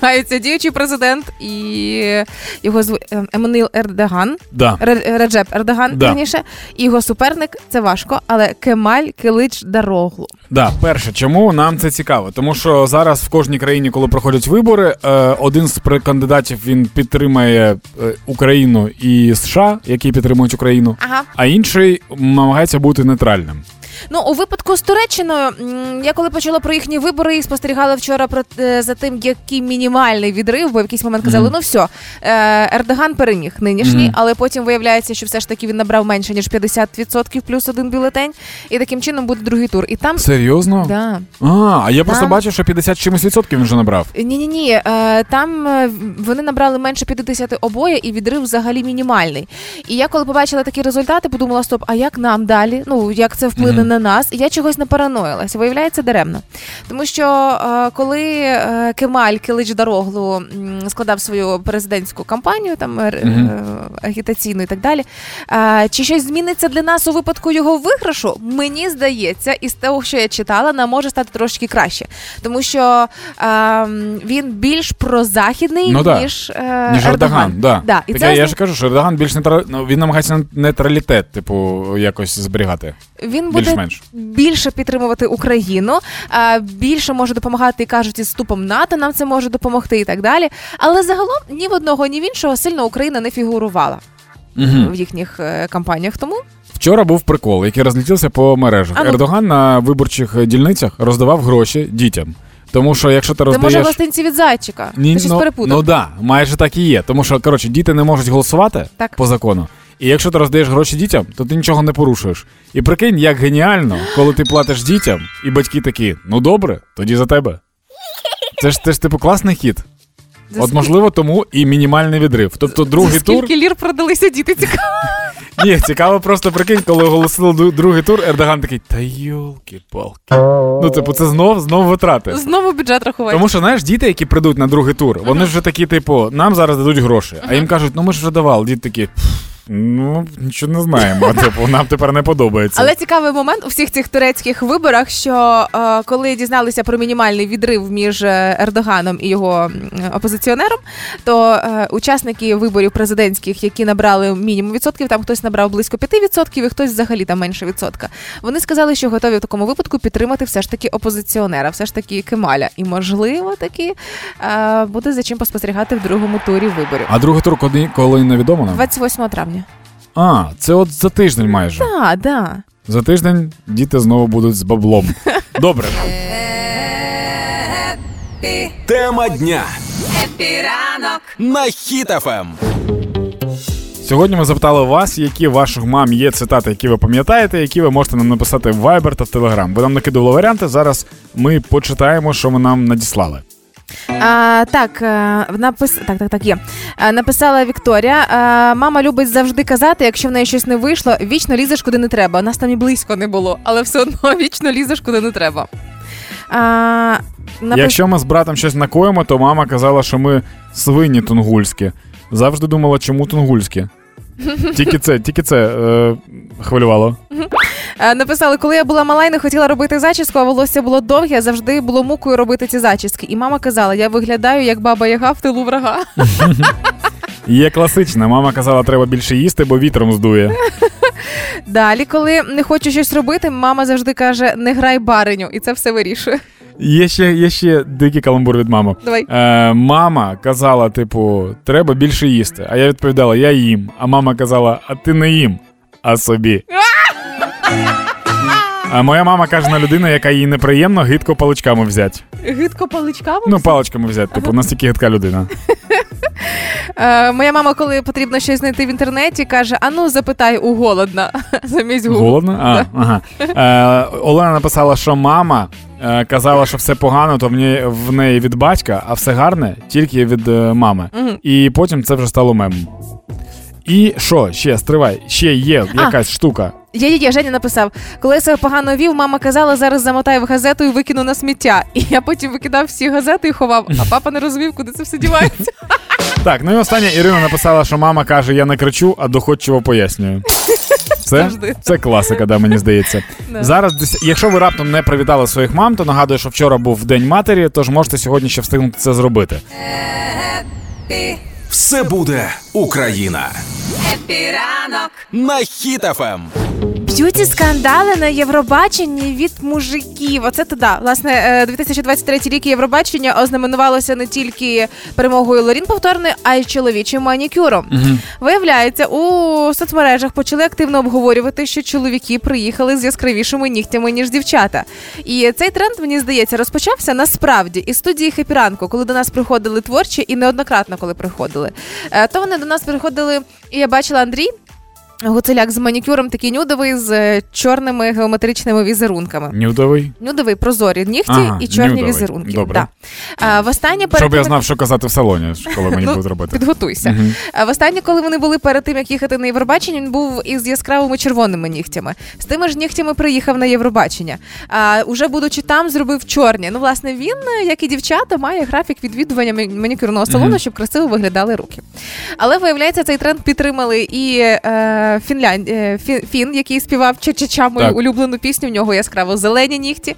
змагається діючий президент і його звуть ем, Еммануїл Ердоган. Да. Ре- Реджеп Ердоган, Да. верніше, і його суперник це важко, але Кемаль Килич Дароглу. Да, перше, чому нам це цікаво? Тому що зараз в кожній країні, коли проходять вибори, е, один з кандидатів він підтримає е, Україну і США, які підтримують Україну, Ага. а інший намагається бути нейтральним. Ну, у випадку з Туреччиною, я коли почула про їхні вибори і спостерігала вчора про е, за тим, який мінімальний відрив, бо в якийсь момент казали, ну все, Ердоган переміг нинішній, але потім виявляється, що все ж таки він набрав менше ніж 50% плюс один бюлетень, і таким чином буде другий тур. І там Серйозно? да. А, а я просто бачив, що 50 чимось відсотків він вже набрав. Ні, ні, ні. Там е, вони набрали менше 50 обоє, і відрив взагалі мінімальний. І я коли побачила такі результати, подумала: стоп, а як нам далі? Ну як це вплине на нас? І я чогось не параноїлася. Виявляється, даремно. Тому що е, коли е, Кемаль Килич Дароглу складав свою президентську кампанію, там е, агітаційну і так далі. чи щось зміниться для нас у випадку його виграшу? Мені здається, із того, що я читала, нам може стати трошки краще, тому що він більш прозахідний, Ну да. ніж, Ніж Ердоган, да. Да. І так це я, ж кажу, що Ердоган більш нейтраль... ну, він намагається нейтралітет, типу, якось зберігати. він буде Більш-менш. більше підтримувати Україну, а, більше може допомагати і кажуть, із вступом НАТО нам це може допомогти і так далі. Але загалом ні в одного, ні в іншого сильно Україна не фігурувала Угу. в їхніх е, кампаніях. Тому Вчора був прикол, який розлетівся по мережах. А ну. Ердоган на виборчих дільницях роздавав гроші дітям. Тому що якщо ти це може гостинці від зайчика. Ні, Ти щось ну, перепутав. ну да, майже так і є. Тому що коротше, діти не можуть голосувати Так. по закону. І якщо ти роздаєш гроші дітям, то ти нічого не порушуєш. І прикинь, як геніально, коли ти платиш дітям, і батьки такі, ну добре, тоді за тебе. Це ж це ж типу класний хід. За От скільки- можливо, тому і мінімальний відрив. Тобто другий За тур. скільки лір продалися діти цікаво. Ні, цікаво, просто прикинь, коли оголосили другий тур, Ердоган такий, та йолки-палки. Ну, типу, це знов знов витрати. Знову бюджет рахувати. Тому що, знаєш, діти, які прийдуть на другий тур, вони вже такі, типу, нам зараз дадуть гроші. А їм кажуть, ну ми ж вже давали. Діти такі. «Пф, Ну, нічого не знаємо. Типу, нам тепер не подобається. Але цікавий момент у всіх цих турецьких виборах, що е, коли дізналися про мінімальний відрив між е, Ердоганом і його опозиціонером, то е, учасники виборів президентських, які набрали мінімум відсотків, там хтось набрав близько 5%, і хтось взагалі там менше відсотка. Вони сказали, що готові в такому випадку підтримати все ж таки опозиціонера, все ж таки Кемаля. І можливо таки е, буде за чим поспостерігати в другому турі виборів. А другий тур коли, коли невідомо нам? 28 травня. А, це от за тиждень майже. Так, да. За тиждень діти знову будуть з баблом. Добре. Тема дня. На Ем. Hit FM. Сьогодні ми запитали вас, які ваших мам є цитати, які ви пам'ятаєте, які ви можете нам написати в Viber та в Telegram. Ви нам накидували варіанти. Зараз ми почитаємо, що ви нам надіслали. А, так, е, напис... так, так, так, є. Е, Написала Вікторія. е, Мама любить завжди казати, якщо в неї щось не вийшло, вічно лізеш куди не треба. У Нас там і близько не було, але все одно вічно лізеш куди не треба. А, напис... Якщо ми з братом щось накоїмо, то мама казала, що ми свині тунгульські. Завжди думала, чому тунгульські. Тільки це, тільки це е, хвилювало. Е, Написали, коли я була мала і не хотіла робити зачіску, а волосся було довге, завжди було мукою робити ці зачіски. І мама казала, я виглядаю як баба Яга в тилу врага. Є класична. Мама казала, треба більше їсти, бо вітром здує. Далі, коли не хочу щось робити, мама завжди каже: не грай бариню, і це все вирішує. Є ще, є ще дикий каламбур від мами. Давай. Е, мама казала, типу, треба більше їсти. А я відповідала, я їм. А мама казала, а ти не їм, а собі. А моя мама каже на людину, яка їй неприємно, гидко паличками взять. Гидко паличками. Ну, паличками взяти, типу, настільки гидка людина. Е, моя мама, коли потрібно щось знайти в інтернеті, каже: а ну запитай у голодна замість Google. Голодно? А, ага. Е, Олена написала, що мама е, казала, що все погано, то в неї, в неї від батька, а все гарне тільки від е, мами. Мгм. І потім це вже стало мемом. І що, ще, стривай, ще є А. якась штука. Є, є, є, Женя написав, коли я себе погано вів, мама казала, зараз замотаю в газету і викину на сміття. І я потім викидав всі газети і ховав, а папа не розумів, куди це все дівається. Так, ну і остання Ірина написала, що мама каже: я не кричу, а доходчиво пояснюю. Це, Завжди. це класика, да, мені здається. Да. Зараз, якщо ви раптом не привітали своїх мам, то нагадую, що вчора був День матері, тож можете сьогодні ще встигнути це зробити. Все буде Україна. На Ем. Hit FM. Beauty скандали на Євробаченні від мужиків. Оце туди. Власне, е, 2023 рік Євробачення ознаменувалося не тільки перемогою Лорін повторною, а й чоловічим манікюром. Виявляється, у соцмережах почали активно обговорювати, що чоловіки приїхали з яскравішими нігтями ніж дівчата. І цей тренд, мені здається, розпочався насправді із студії Хепіранку, коли до нас приходили творчі, і неоднократно, коли приходили. Е, То вони до нас приходили, і я бачила Андрій. Гуцеляк з манікюром такий нюдовий з е, чорними геометричними візерунками. Нюдовий. Нюдовий прозорі нігті Ага, і чорні нюдовий. візерунки. Добре. Да. А, востаннє перед Щоб я знав, що казати в салоні, коли мені Ну, будуть робити. Підготуйся. Мгм. А Востаннє, коли вони були перед тим, як їхати на Євробачення, він був із яскравими червоними нігтями. З тими ж нігтями приїхав на Євробачення. А уже будучи там, зробив чорні. Ну, власне, він, е, як і дівчата, має графік відвідування манікюрного салону, щоб красиво виглядали руки. Але виявляється, цей тренд підтримали і е, Фінлянд... е, Фін, який співав Ча-Ча-Ча, мою Так. улюблену пісню. В нього яскраво зелені нігті.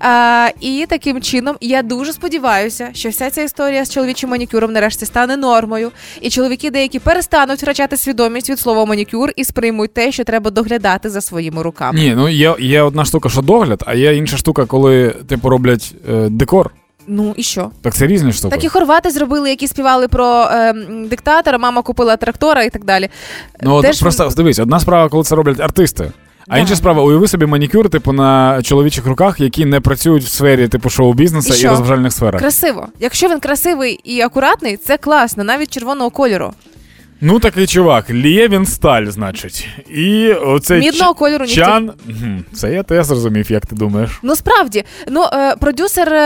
А, і таким чином я дуже сподіваюся, що вся ця історія з чоловічим манікюром нарешті стане нормою, і чоловіки деякі перестануть втрачати свідомість від слова манікюр і сприймуть те, що треба доглядати за своїми руками. Ні, ну є, є одна штука, що догляд, а є інша штука, коли типу роблять е, декор. Ну і що? Так це різні штуки. Так і хорвати зробили, які співали про е, диктатора, мама купила трактора і так далі. Ну, от Теж- просто дивись, одна справа, коли це роблять артисти. А Да. інша справа, уяви собі манікюр, типу, на чоловічих руках, які не працюють в сфері типу шоу-бізнесу І і, розважальних сферах. Красиво. Якщо він красивий і акуратний, це класно, навіть червоного кольору. Ну, такий чувак, лє він сталь, значить. І оцей Мідного Ч- кольору. Чан. Це я теж зрозумів, як ти думаєш. Ну справді, ну е, продюсер е,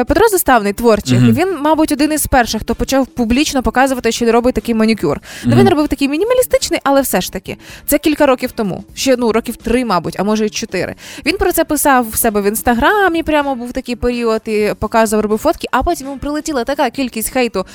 е, Петро Заставний, творчих, Мгм. він, мабуть, один із перших, хто почав публічно показувати, що робить такий манікюр. Ну Мгм. він робив такий мінімалістичний, але все ж таки, це кілька років тому. Ще ну років три, мабуть, а може й чотири. Він про це писав в себе в інстаграмі. Прямо був такий період і показував, робив фотки. А потім йому прилетіла така кількість хейту.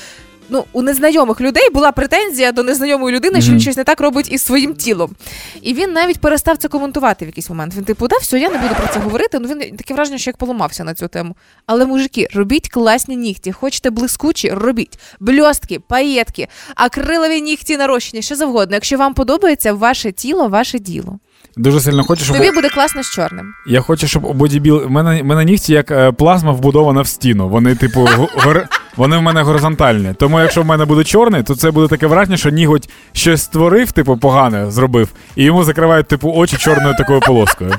Ну, у незнайомих людей була претензія до незнайомої людини, що він щось не так робить із своїм тілом. І він навіть перестав це коментувати в якийсь момент. Він типу, да, все, я не буду про це говорити. Ну він таке враження, що як поламався на цю тему. Але мужики, робіть класні нігті, хочете блискучі, робіть бльостки, паєтки, акрилові нігті нарощення, що завгодно. Якщо вам подобається ваше тіло, ваше діло. Дуже сильно хочу, щоб. Тобі буде класно з чорним. Я хочу, щоб у бодібіл. У мене, мене нігті як е, плазма вбудована в стіну. Вони, типу, го- гор... вони в мене горизонтальні. Тому якщо в мене буде чорний, то це буде таке враження, що ніготь щось створив, типу, погане зробив, і йому закривають, типу, очі чорною такою полоскою.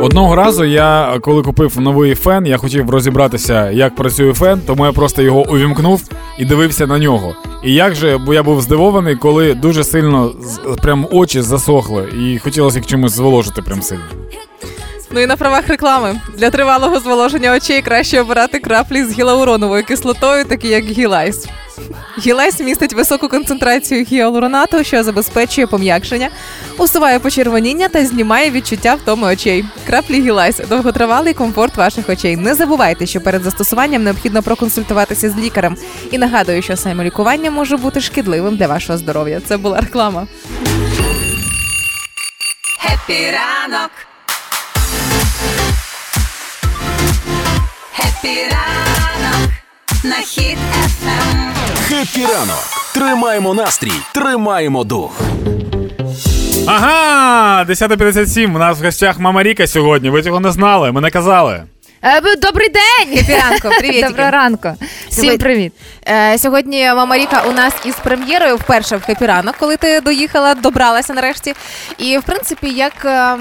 Одного разу я, коли купив новий фен, я хотів розібратися, як працює фен, тому я просто його увімкнув і дивився на нього. І як же, бо я був здивований, коли дуже сильно прям очі засохли, і хотілося їх чимось зволожити прям сильно. Ну і на правах реклами для тривалого зволоження очей краще обирати краплі з гіалуроновою кислотою, такі як гілайс. Гілайс містить високу концентрацію гіалуронату, що забезпечує пом'якшення, усуває почервоніння та знімає відчуття втоми очей. Краплі гілайс довготривалий комфорт ваших очей. Не забувайте, що перед застосуванням необхідно проконсультуватися з лікарем. І нагадую, що самолікування може бути шкідливим для вашого здоров'я. Це була реклама. Happy ранок. Happy ранок. На Hit. Happy ранок. Тримаємо настрій, тримаємо дух. Ага, 10.57, у нас в гостях Мама Ріка сьогодні. Ви цього не знали, ми не казали. Е, б- Добрий день! Ранку, привіт. Доброго ранку. Всім Сьогодні- привіт. Е, сьогодні мама Ріка у нас із прем'єрою вперше в «Happy ранок», коли ти доїхала, добралася нарешті. І в принципі, як. е,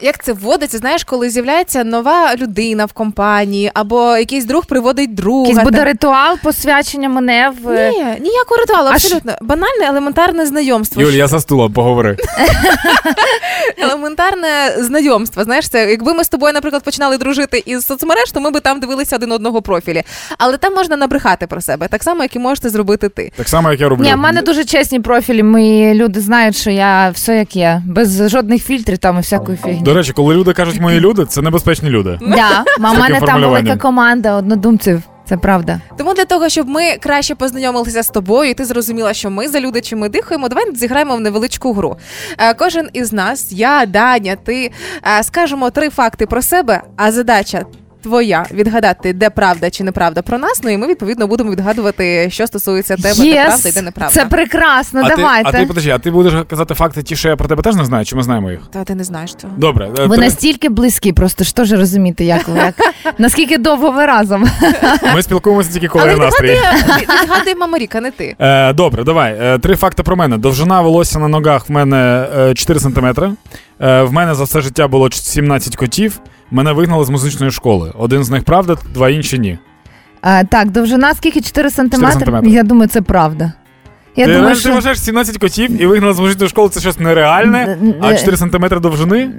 Як це вводиться, знаєш, коли з'являється нова людина в компанії, або якийсь друг приводить друга. Якийсь буде ритуал посвячення мене в. Ні, ніякого ритуалу, абсолютно. Банальне, елементарне знайомство. Юль, я за стулом поговори. Елементарне знайомство. Знаєш, це якби ми з тобою, наприклад, починали дружити із соцмереж, то ми би там дивилися один одного профілі. Але там можна набрехати про себе, так само, як і можете зробити ти. Так само, як я роблю. Ні, в мене дуже чесні профілі. Мої люди знають, що я все як є, без жодних фільтрів там і всякої фігні. До речі, коли люди кажуть мої люди, це небезпечні люди. Да, у мене там формулюванням. велика команда однодумців. Це правда. Тому для того, щоб ми краще познайомилися з тобою, і ти зрозуміла, що ми за люди чим ми дихаємо, давай зіграємо в невеличку гру. Е, Кожен із нас, я, Даня, ти е, скажемо три факти про себе, а задача. Твоя відгадати, де правда чи неправда про нас. Ну і ми відповідно будемо відгадувати, що стосується тебе, де Yes! правда і де неправда. Це прекрасно. а, давайте. Ти, а ти подожди, а ти будеш казати факти ті, що я про тебе теж не знаю, чи ми знаємо їх? Та ти не знаєш цього. Добре, е, Ви три- настільки близькі, просто ж теж розумієте, як ви як наскільки довго ви разом. ми спілкуємося тільки коли Але настрій. відгадує, відгадує мама Ріка, не ти. Е, добре, давай. Е, три факти про мене. Довжина волосся на ногах в мене е, 4 см. Е, в мене за все життя було 17 котів. Мене вигнали з музичної школи. Один з них правда, два інші ні. А, так, довжина скільки 4 сантиметри? сантиметри. Я думаю, це правда. Я ти, думаю, ти вважаєш 17 котів і вигнали з музичної школи це щось нереальне, а 4 см довжини?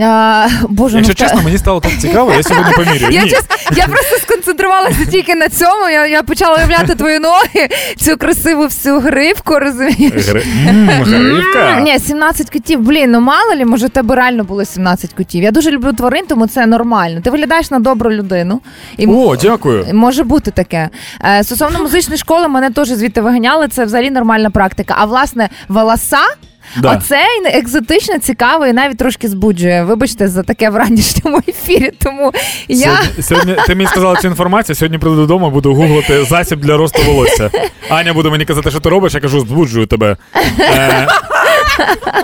А, боже, Якщо ну, та- чесно, мені стало так цікаво, я сьогодні поміряю. Я, чесно, я просто сконцентрувалася тільки на цьому. Я, я почала уявляти твої ноги, цю красиву всю гривку, розумієш? Гри... М, Гривка. Ні, 17 котів. Блін, ну мало лі, може, у тебе реально було 17 котів. Я дуже люблю тварин, тому це нормально. Ти виглядаєш на добру людину. І О, дякую. Може бути таке. Е, Стосовно музичної школи, мене теж звідти виганяли. Це взагалі нормальна практика. А власне, волоса. Да. Оце екзотично, цікаво і навіть трошки збуджує. Вибачте за таке в ранішньому ефірі. Тому я Сьогодні, сьогодні ти мені сказала цю інформацію, сьогодні прийду додому, буду гуглити засіб для росту волосся. Аня буде мені казати, що ти робиш, я кажу, збуджую тебе. Е,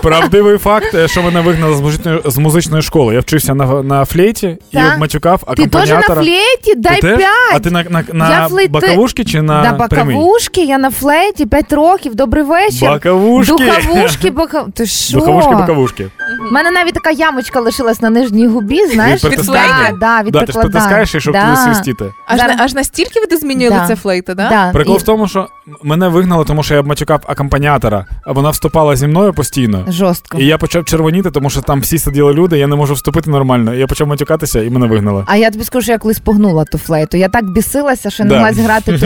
Правдивий факт, е, що мене вигнали з музичної, з музичної школи. Я вчився на, на флейті і Так. матюкав Ти теж на флейті? Дай Ти теж? п'ять. А ти на, на, Я на флейти- бакавушки чи на, На прямій? бакавушки, я на флейті 5 років. Добрий вечір. Бакавушки. Духовушки, бака... Ти що? Бакавушки, бакавушки. У мене навіть така ямочка лишилась на нижній губі, знаєш? Від притискання? Да, да, від Да, ти ж притискаєш, щоб да. свистіти. Аж, Зараз- аж настільки видозмінює Да. лице флейти, да? Да. Прикол і- в тому, що мене вигнали, тому що я матюкав акомпаніатора, а вона вступала зі мною постійно. Жорстко. І я почав червоніти, тому що там всі сиділи люди, я не можу вступити нормально. Я почав матюкатися, і мене вигнали. А я тобі скажу, що я колись погнула ту флейту. Я так бісилася, що не мала могла грати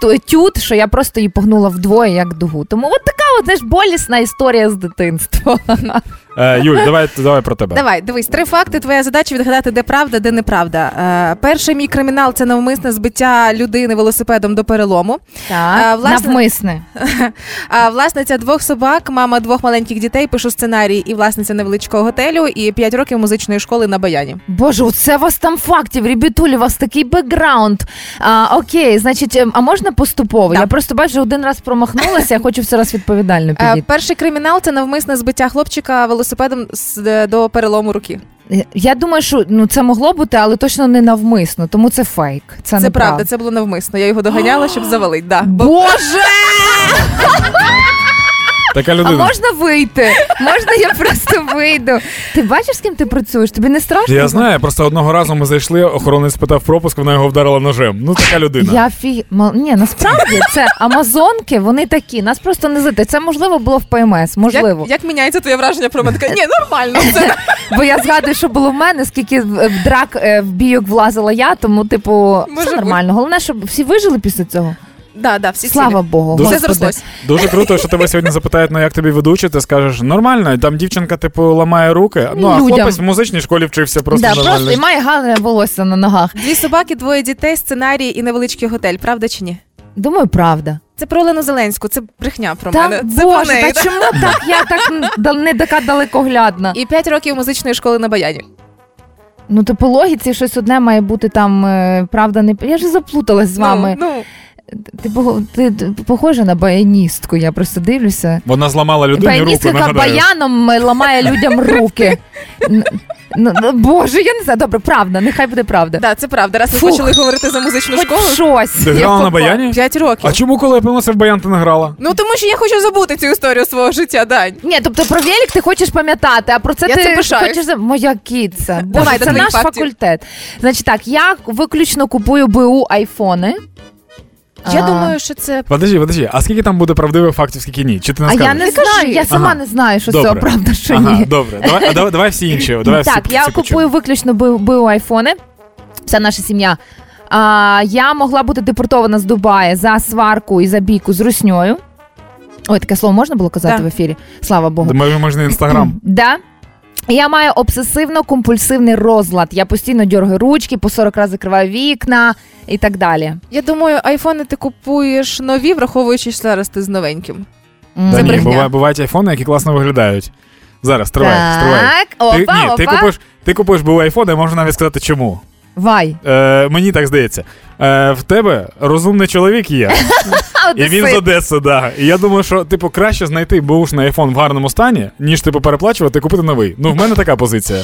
ту етюд, що я просто її погнула вдвоє, як дугу. Тому от така от, знаєш, болісна історія з дитинства. Е, Юль, давай, давай про тебе. Давай, дивись, три факти. Твоя задача відгадати, де правда, де неправда. Е, перший мій кримінал це навмисне збиття людини велосипедом до перелому. Так, власне- навмисне. А власниця двох собак, мама двох маленьких дітей, пишу сценарій і власниця невеличкого готелю, і п'ять років музичної школи на баяні. Боже, оце у вас там фактів, ребятулі, у вас такий бекграунд. А, окей, значить, ем, а можна поступово? Да. Я просто бачу, один раз промахнулася, я хочу все раз відповідально Е, підійти. перший кримінал це навмисне збиття хлопчика велосипедом з- е, до перелому руки. Я думаю, що ну це могло бути, але точно не навмисно, тому це фейк. Це, Це неправда. правда, це було навмисно. Я його доганяла, щоб завалити. Да. Бо Боже! Така А людина. можна вийти? Можна я просто вийду? Ти бачиш, з ким ти працюєш? Тобі не страшно? Я знаю, просто одного разу ми зайшли, охоронець спитав пропуск, вона його вдарила ножем. Ну, така людина. Я фі... Ні, насправді це амазонки, вони такі. Нас просто не злити. Це можливо було в ПМС, можливо. як, як міняється твоє враження про мене? Ні, нормально. Це Бо я згадую, що було в мене, скільки в драк е, в бійок влазила я, тому, типу, Може все бути. нормально. Головне, щоб всі вижили після цього. Да, да, всі Слава цілі. Богу. Дуже Все зрослось. Дуже круто, що тебе сьогодні запитають, ну як тобі ведучий, ти скажеш нормально, там дівчинка, типу, ламає руки. Ну, а Людям. хлопець в музичній школі вчився просто Да, нормально. просто і має гарне волосся на ногах. Дві собаки, двоє дітей, сценарій і невеличкий готель. Правда чи ні? Думаю, правда. Це про Олену Зеленську, це брехня про Та мене. Це про Боже, неї, та да? чому так? Я так н- не така далекоглядна. І п'ять років музичної школи на баяні. Ну, то по логіці щось одне має бути там, е, правда, не я вже заплуталась з вами. Ну, пого- ти, ти похожа на баяністку, я просто дивлюся. Вона зламала людині руку, нагадаю. баяном е, ламає людям руки. Боже, я не знаю. Добре, правда, нехай буде правда. да, це правда. Раз ми Фух. почали говорити за музичну Хоч школу. щось. Ти грала на баяні? П'ять років. А чому, коли я приносив баян, ти не грала? Ну тому що я хочу забути цю історію свого життя, Дань. Ні, тобто про велик ти хочеш пам'ятати, а про це Я ти хочеш за- моя кіця. Давай, це наш факультет. Значить так, я виключно купую БУ айфони. Я А, думаю, що це Подожди, подожди, а скільки там буде правдивих фактів, скільки ні? Чи ти не А скажеш? я не Ти кажи. знаю, я сама Ага. не знаю, що Добре. цього правда, що Ага, ні. добре. Давай, а давай, давай всі інші. Давай всі, так, я всі купую почуємо. виключно БУ, БУ айфони. Вся наша сім'я. А, я могла бути депортована з Дубая за сварку і за бійку з русньою. Ой, таке слово можна було казати Да. в ефірі? Слава Богу. Ми можна інстаграм. Да. Я маю обсесивно-компульсивний розлад. Я постійно дергаю ручки, по 40 разів закриваю вікна і так далі. я думаю, айфони ти купуєш нові, враховуючи, що зараз ти з новеньким. Та ні, брехня. буває, бувають айфони, які класно виглядають. Зараз, тривай, тривай. Так, опа, Ти, ні, опа. ти купуєш, ти купуєш був айфон, я можу навіть сказати чому. Вай. Е, мені так здається. Е, в тебе розумний чоловік є, і він з Одеси, да. І я думаю, що типу краще знайти бушний айфон в гарному стані, ніж типу переплачувати і купити новий. Ну, в мене така позиція.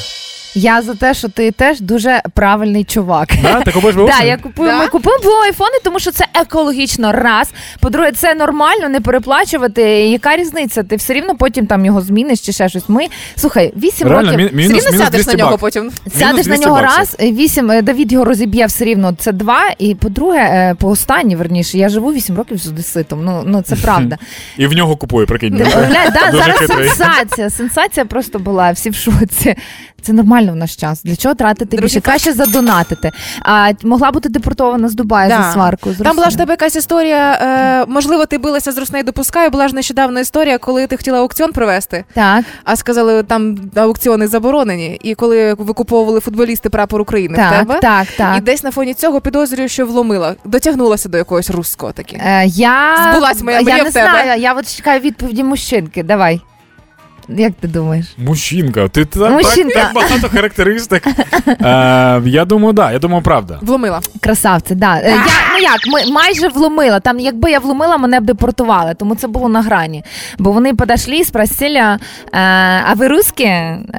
Я за те, що ти теж дуже правильний чувак. Да? Ти купуєш Да, я купую, Да? ми купуємо айфони, тому що це екологічно. Раз. По-друге, це нормально не переплачувати. Яка різниця? Ти все рівно потім там його зміниш чи ще щось. Ми слухай, вісім Реально, років. мі- мінус, Все рівно мінус сядеш 200 на нього бак. потім. Сядеш на 200 нього баксів. раз, е, вісім е, Давід його розіб'є все рівно. Це два. І по-друге, е, по останнє, верніше, я живу вісім років з одеситом. Ну, ну це правда. І в нього купує, прикинь. Ти уявляєш, да, Дуже зараз хитрий. сенсація. Сенсація просто була. Всі в шоці. Це нормально в наш час. Для чого тратити Друзі, більше? Краще задонатити. А могла бути депортована з Дубая Да. за сварку. З Там була ж тебе якась історія. Е, можливо, ти билася з Руснею допускаю. Була ж нещодавно історія, коли ти хотіла аукціон провести, Так, а сказали, там аукціони заборонені. І коли викуповували футболісти прапор України в тебе. так, так, І десь на фоні цього підозрюю, що вломила, дотягнулася до якогось руського таки. Е, я... Збулась моя я не в тебе. знаю, я от чекаю відповіді мужчинки. Давай. Як ти думаєш? Мужчинка, ти так, Мужчинка. так, багато характеристик. Е, я думаю, да, я думаю, правда. Вломила. Красавці, да. Е, я, ну, як, ми майже вломила. Там, якби я вломила, мене б депортували, тому це було на грані. Бо вони подошли, спросили, е, а ви русські?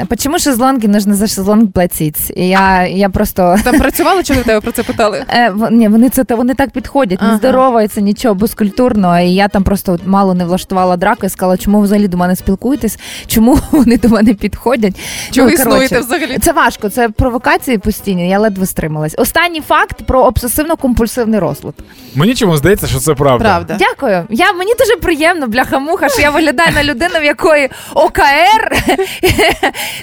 Почему шезлонги нужно за шезлонг платити? І я, я просто... Там працювали, чи ви тебе про це питали? Е, в- ні, вони це та вони так підходять, Ага. не здороваються, нічого безкультурно. І я там просто от мало не влаштувала драку і сказала, чому ви взагалі до мене спілкуєтесь, чому вони до мене підходять. Чого Ну, існуєте коротше, взагалі? Це важко, це провокації постійні. Я ледве стрималась. Останній факт про обсесивно-компульсивний розлад. Мені чому здається, що це правда. Правда. Дякую. Я мені дуже приємно, бляха-муха, що я виглядаю на людину, в якої ОКР.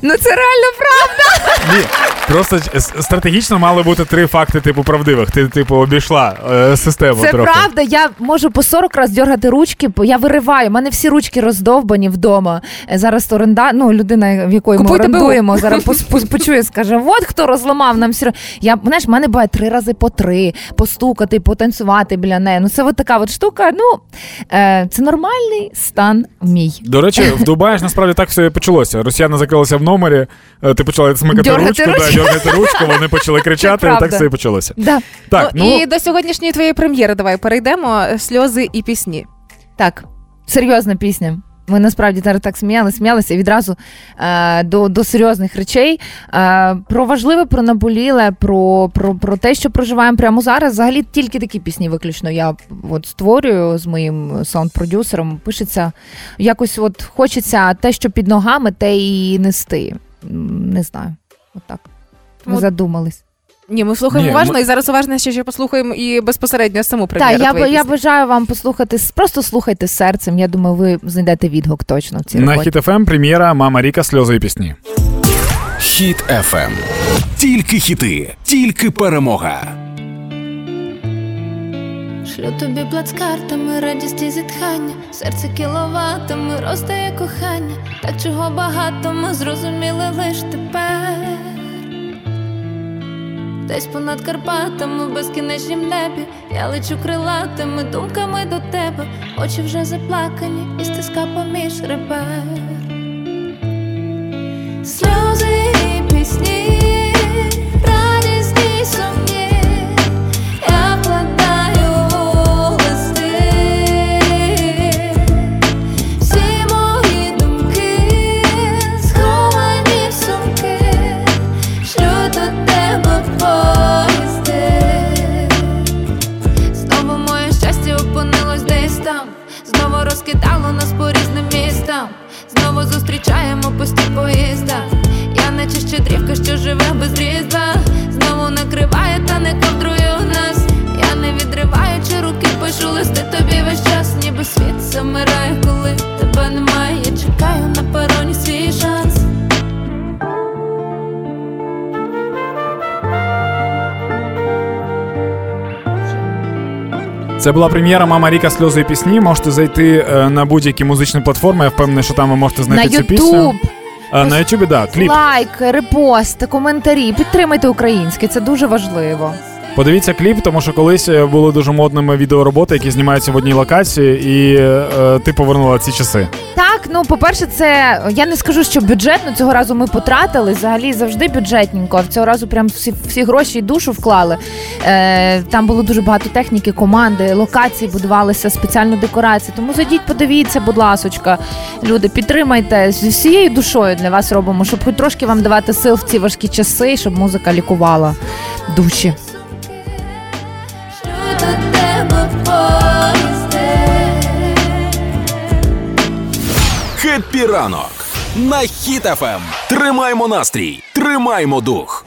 ну це реально правда. Ні, просто стратегічно мали бути три факти, типу, правдивих. Ти, типу, обійшла е, систему Це трохи. правда. Я можу по 40 раз дергати ручки, бо я вириваю. У мене всі ручки роздовбані вдома. Зараз оренда, ну людина, в якої ми Купуйте орендуємо, зараз пос- почує, скаже: от хто розламав нам всі. ро-». Я знаєш, в мене буває три рази по три, постукати, потанцювати біля неї. Ну це от така от штука. Ну е, це нормальний стан мій. До речі, в Дубаї ж насправді так все і почалося. Росіяни закрилися в номері, е, ти почала смикати Дьоргати ручку, да, ручку. дьоргати ручку, вони почали кричати, і правда. так все і почалося. Да. Так, ну, ну, і до сьогоднішньої твоєї прем'єри давай перейдемо. Сльози і пісні. Так, серйозна пісня. Ми насправді зараз так сміялися, сміялися і відразу е, до, до серйозних речей. Е, про важливе, про наболіле, про, про, про те, що проживаємо прямо зараз. Взагалі тільки такі пісні виключно я от створюю з моїм саунд-продюсером. Пишеться якось от хочеться те, що під ногами, те і нести. Не знаю. Отак. Ми От задумались. Ні, ми слухаємо Ні, уважно ми- і зараз уважно ще, ще послухаємо і безпосередньо саму Так, прем'єру. я, твоєї б- я пісні. бажаю вам послухати, с- просто слухайте серцем. Я думаю, ви знайдете відгук точно в цій на роботі. Хіт ФМ прем'єра Мама Ріка сльози і пісні. Хіт FM. Тільки хіти, тільки перемога. Шлю тобі плацкартами, радість і зітхання, серце кіловатами, роздає кохання, так чого багато ми зрозуміли лиш тепер. Десь понад Карпатами в безкінечнім небі, я лечу крилатими думками до тебе, очі вже заплакані, і стиска поміж ребер. Сльози і пісні, зустрічаємо пусті поїзда. Я наче щедрівка, що живе без різдва. Знову накриває та не ковдрує у нас. Я не відриваючи руки, пишу листи тобі весь час, ніби світ замирає, коли тебе немає. Я чекаю на пероні свій Це була прем'єра Мама Ріка сльози і пісні. Можете зайти е, на будь-які музичні платформи. Я впевнений, що там ви можете На знайти цю пісню. А, на Ютубі, да, кліп. лайк, репост, коментарі. Підтримайте українське, це дуже важливо. Подивіться кліп, тому що колись е, були дуже модними відеороботи, які знімаються в одній локації, і е, ти повернула ці часи. Так, ну по-перше, це я не скажу, що бюджетно цього разу ми потратили. Взагалі завжди бюджетненько. А цього разу прям всі, всі гроші і душу вклали. Е, там було дуже багато техніки, команди, локації будувалися, спеціально декорації. Тому зайдіть, подивіться, будь ласочка. Люди, підтримайте зі всією душою для вас робимо, щоб хоч трошки вам давати сил в ці важкі часи, щоб музика лікувала душі. Хеппі ранок на Хіт FM. Тримаймо настрій, тримаймо дух.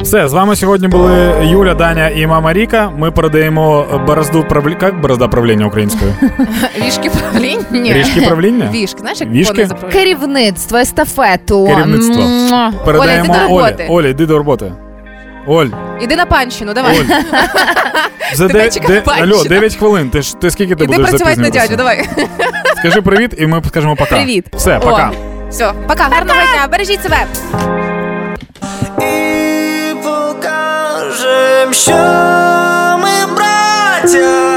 Все, з вами сьогодні були Юля, Даня і мама Ріка. Ми передаємо борозду правління. Як борозда правління українською? Вішки правління. Ріжки правління? Вішки, знаєш, як Вішки? Керівництво, естафету. Керівництво. Передаємо Оля, йди до Олі. роботи. Оля, йди до роботи. Оль, Іди на панщину, давай. Оль. За Тебе де, чекає де, панщина. алло, 9 хвилин. Ти ж ти скільки ти Іди будеш працювати на запізнюватися? дядю, давай. Скажи привіт, і ми скажемо пока. Привіт. Все, О. пока. Все, пока, гарного дня, бережіть себе. І покажем, що ми браття.